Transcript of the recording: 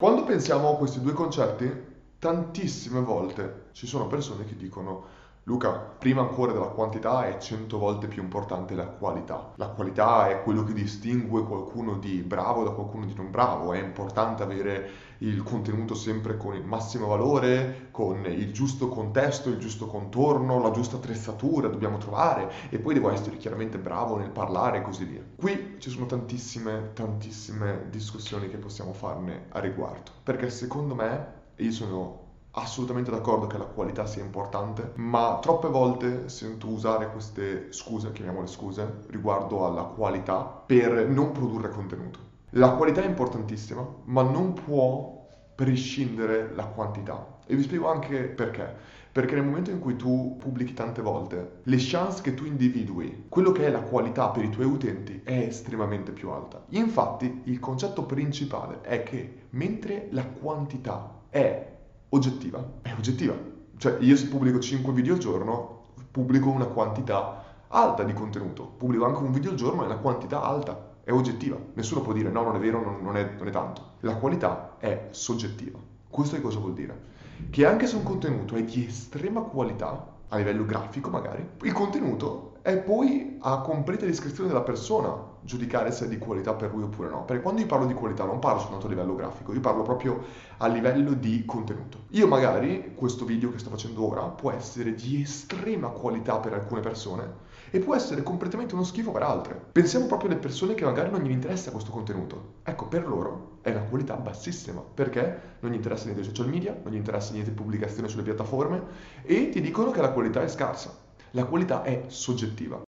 Quando pensiamo a questi due concetti, tantissime volte ci sono persone che dicono Luca, prima ancora della quantità è cento volte più importante la qualità. La qualità è quello che distingue qualcuno di bravo da qualcuno di non bravo. È importante avere il contenuto sempre con il massimo valore, con il giusto contesto, il giusto contorno, la giusta attrezzatura dobbiamo trovare e poi devo essere chiaramente bravo nel parlare e così via. Qui ci sono tantissime, tantissime discussioni che possiamo farne a riguardo. Perché secondo me, io sono assolutamente d'accordo che la qualità sia importante, ma troppe volte sento usare queste scuse, chiamiamole scuse, riguardo alla qualità per non produrre contenuto. La qualità è importantissima, ma non può prescindere la quantità. E vi spiego anche perché. Perché nel momento in cui tu pubblichi tante volte, le chance che tu individui quello che è la qualità per i tuoi utenti è estremamente più alta. Infatti, il concetto principale è che mentre la quantità è oggettiva, è oggettiva. Cioè io se pubblico 5 video al giorno, pubblico una quantità alta di contenuto, pubblico anche un video al giorno e una quantità alta, è oggettiva. Nessuno può dire no, non è vero, non, non, è, non è tanto. La qualità è soggettiva. Questo che cosa vuol dire? Che anche se un contenuto è di estrema qualità, a livello grafico magari, il contenuto è poi a completa discrezione della persona giudicare se è di qualità per lui oppure no. Perché quando io parlo di qualità non parlo soltanto a livello grafico, io parlo proprio a livello di contenuto. Io magari questo video che sto facendo ora può essere di estrema qualità per alcune persone e può essere completamente uno schifo per altre. Pensiamo proprio alle persone che magari non gli interessa questo contenuto. Ecco, per loro è una qualità bassissima perché non gli interessa niente social media, non gli interessa niente pubblicazione sulle piattaforme e ti dicono che la qualità è scarsa. La qualità è soggettiva.